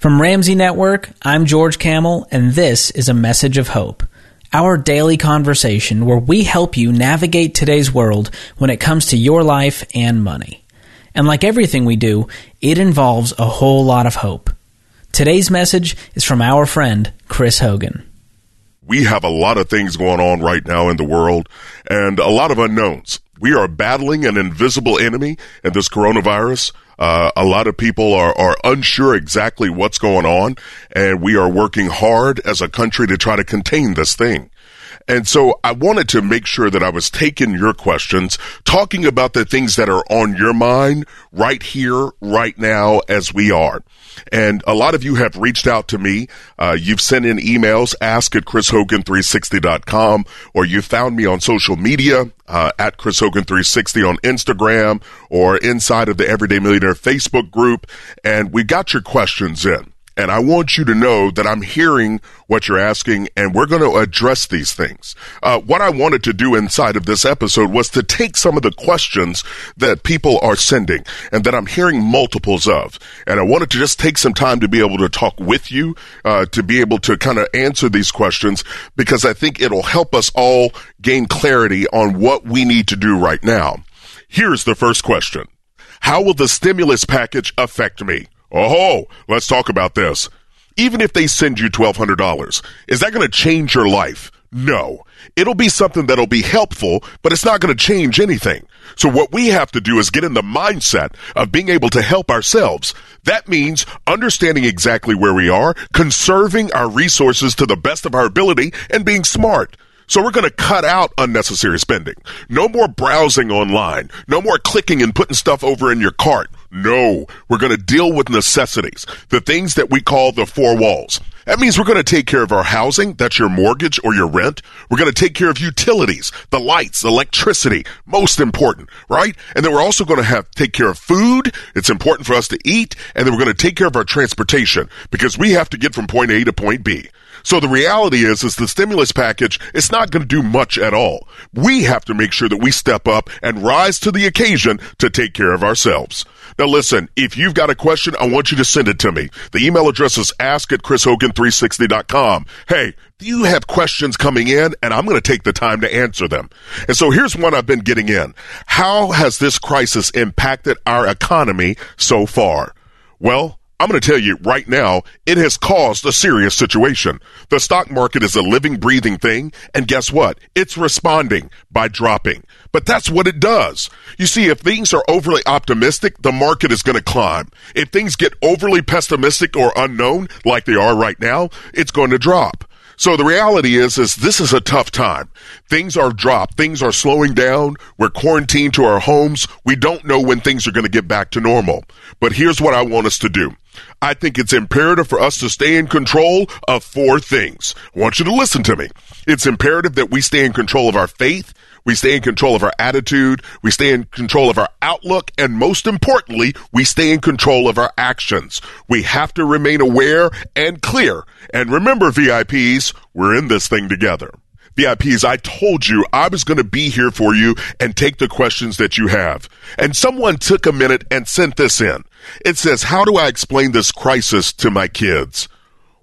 From Ramsey Network, I'm George Kamel, and this is a message of hope. Our daily conversation where we help you navigate today's world when it comes to your life and money. And like everything we do, it involves a whole lot of hope. Today's message is from our friend, Chris Hogan. We have a lot of things going on right now in the world and a lot of unknowns. We are battling an invisible enemy and this coronavirus. Uh, a lot of people are, are unsure exactly what's going on, and we are working hard as a country to try to contain this thing. And so I wanted to make sure that I was taking your questions, talking about the things that are on your mind right here, right now, as we are. And a lot of you have reached out to me. Uh, you've sent in emails, ask at chrishogan360.com, or you found me on social media, uh, at chrishogan360 on Instagram or inside of the Everyday Millionaire Facebook group. And we got your questions in. And I want you to know that I'm hearing what you're asking and we're going to address these things. Uh, what I wanted to do inside of this episode was to take some of the questions that people are sending and that I'm hearing multiples of. And I wanted to just take some time to be able to talk with you, uh, to be able to kind of answer these questions because I think it'll help us all gain clarity on what we need to do right now. Here's the first question. How will the stimulus package affect me? Oh, let's talk about this. Even if they send you $1,200, is that going to change your life? No. It'll be something that'll be helpful, but it's not going to change anything. So what we have to do is get in the mindset of being able to help ourselves. That means understanding exactly where we are, conserving our resources to the best of our ability, and being smart. So we're going to cut out unnecessary spending. No more browsing online. No more clicking and putting stuff over in your cart. No, we're going to deal with necessities, the things that we call the four walls. That means we're going to take care of our housing. That's your mortgage or your rent. We're going to take care of utilities, the lights, electricity, most important, right? And then we're also going to have take care of food. It's important for us to eat. And then we're going to take care of our transportation because we have to get from point A to point B. So the reality is, is the stimulus package, it's not going to do much at all. We have to make sure that we step up and rise to the occasion to take care of ourselves. Now listen, if you've got a question, I want you to send it to me. The email address is ask at chrishogan360.com. Hey, you have questions coming in and I'm going to take the time to answer them. And so here's one I've been getting in. How has this crisis impacted our economy so far? Well, I'm going to tell you right now, it has caused a serious situation. The stock market is a living, breathing thing, and guess what? It's responding by dropping. But that's what it does. You see, if things are overly optimistic, the market is going to climb. If things get overly pessimistic or unknown, like they are right now, it's going to drop. So the reality is, is this is a tough time. Things are dropped. Things are slowing down. We're quarantined to our homes. We don't know when things are going to get back to normal. But here's what I want us to do. I think it's imperative for us to stay in control of four things. I want you to listen to me. It's imperative that we stay in control of our faith. We stay in control of our attitude. We stay in control of our outlook. And most importantly, we stay in control of our actions. We have to remain aware and clear. And remember, VIPs, we're in this thing together. VIPs, I told you I was going to be here for you and take the questions that you have. And someone took a minute and sent this in. It says, how do I explain this crisis to my kids?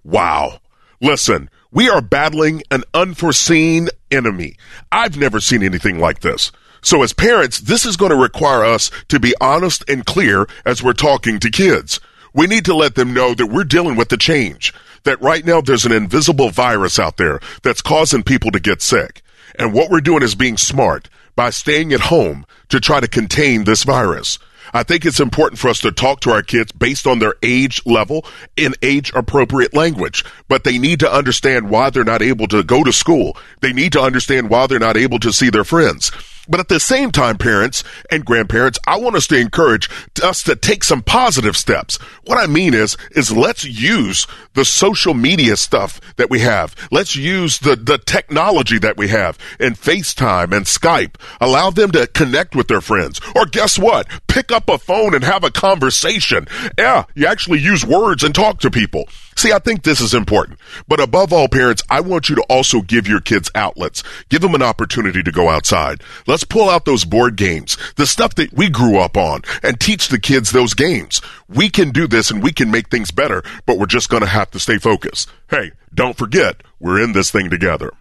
Wow. Listen, we are battling an unforeseen enemy. I've never seen anything like this. So as parents, this is going to require us to be honest and clear as we're talking to kids. We need to let them know that we're dealing with the change. That right now there's an invisible virus out there that's causing people to get sick. And what we're doing is being smart by staying at home to try to contain this virus. I think it's important for us to talk to our kids based on their age level in age appropriate language, but they need to understand why they're not able to go to school. They need to understand why they're not able to see their friends. But at the same time, parents and grandparents, I want us to encourage us to take some positive steps. What I mean is, is let's use the social media stuff that we have. Let's use the, the technology that we have in FaceTime and Skype. Allow them to connect with their friends. Or guess what? Pick up a phone and have a conversation. Yeah, you actually use words and talk to people. See, I think this is important. But above all, parents, I want you to also give your kids outlets. Give them an opportunity to go outside. Let's Let's pull out those board games, the stuff that we grew up on, and teach the kids those games. We can do this and we can make things better, but we're just going to have to stay focused. Hey, don't forget, we're in this thing together.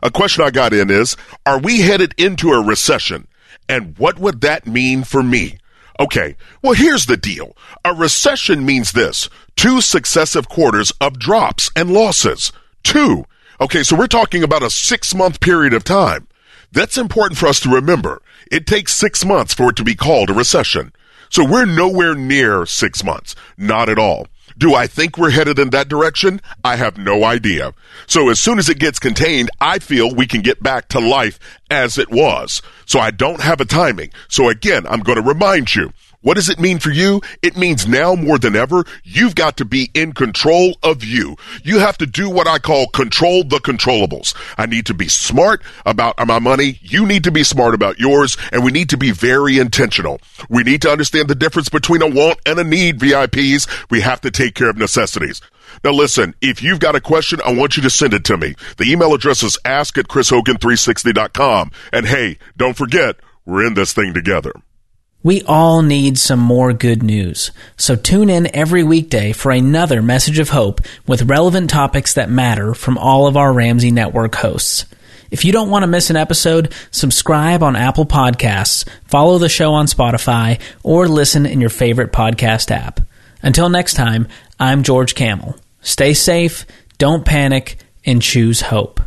A question I got in is, are we headed into a recession? And what would that mean for me? Okay, well, here's the deal. A recession means this two successive quarters of drops and losses. Two. Okay, so we're talking about a six month period of time. That's important for us to remember. It takes six months for it to be called a recession. So we're nowhere near six months. Not at all. Do I think we're headed in that direction? I have no idea. So as soon as it gets contained, I feel we can get back to life as it was. So I don't have a timing. So again, I'm going to remind you, what does it mean for you? It means now more than ever, you've got to be in control of you. You have to do what I call control the controllables. I need to be smart about my money. You need to be smart about yours. And we need to be very intentional. We need to understand the difference between a want and a need, VIPs. We have to take care of necessities. Now listen, if you've got a question, I want you to send it to me. The email address is ask at chrishogan360.com. And hey, don't forget, we're in this thing together. We all need some more good news. So tune in every weekday for another message of hope with relevant topics that matter from all of our Ramsey Network hosts. If you don't want to miss an episode, subscribe on Apple Podcasts, follow the show on Spotify, or listen in your favorite podcast app. Until next time, I'm George Kamel. Stay safe, don't panic, and choose hope.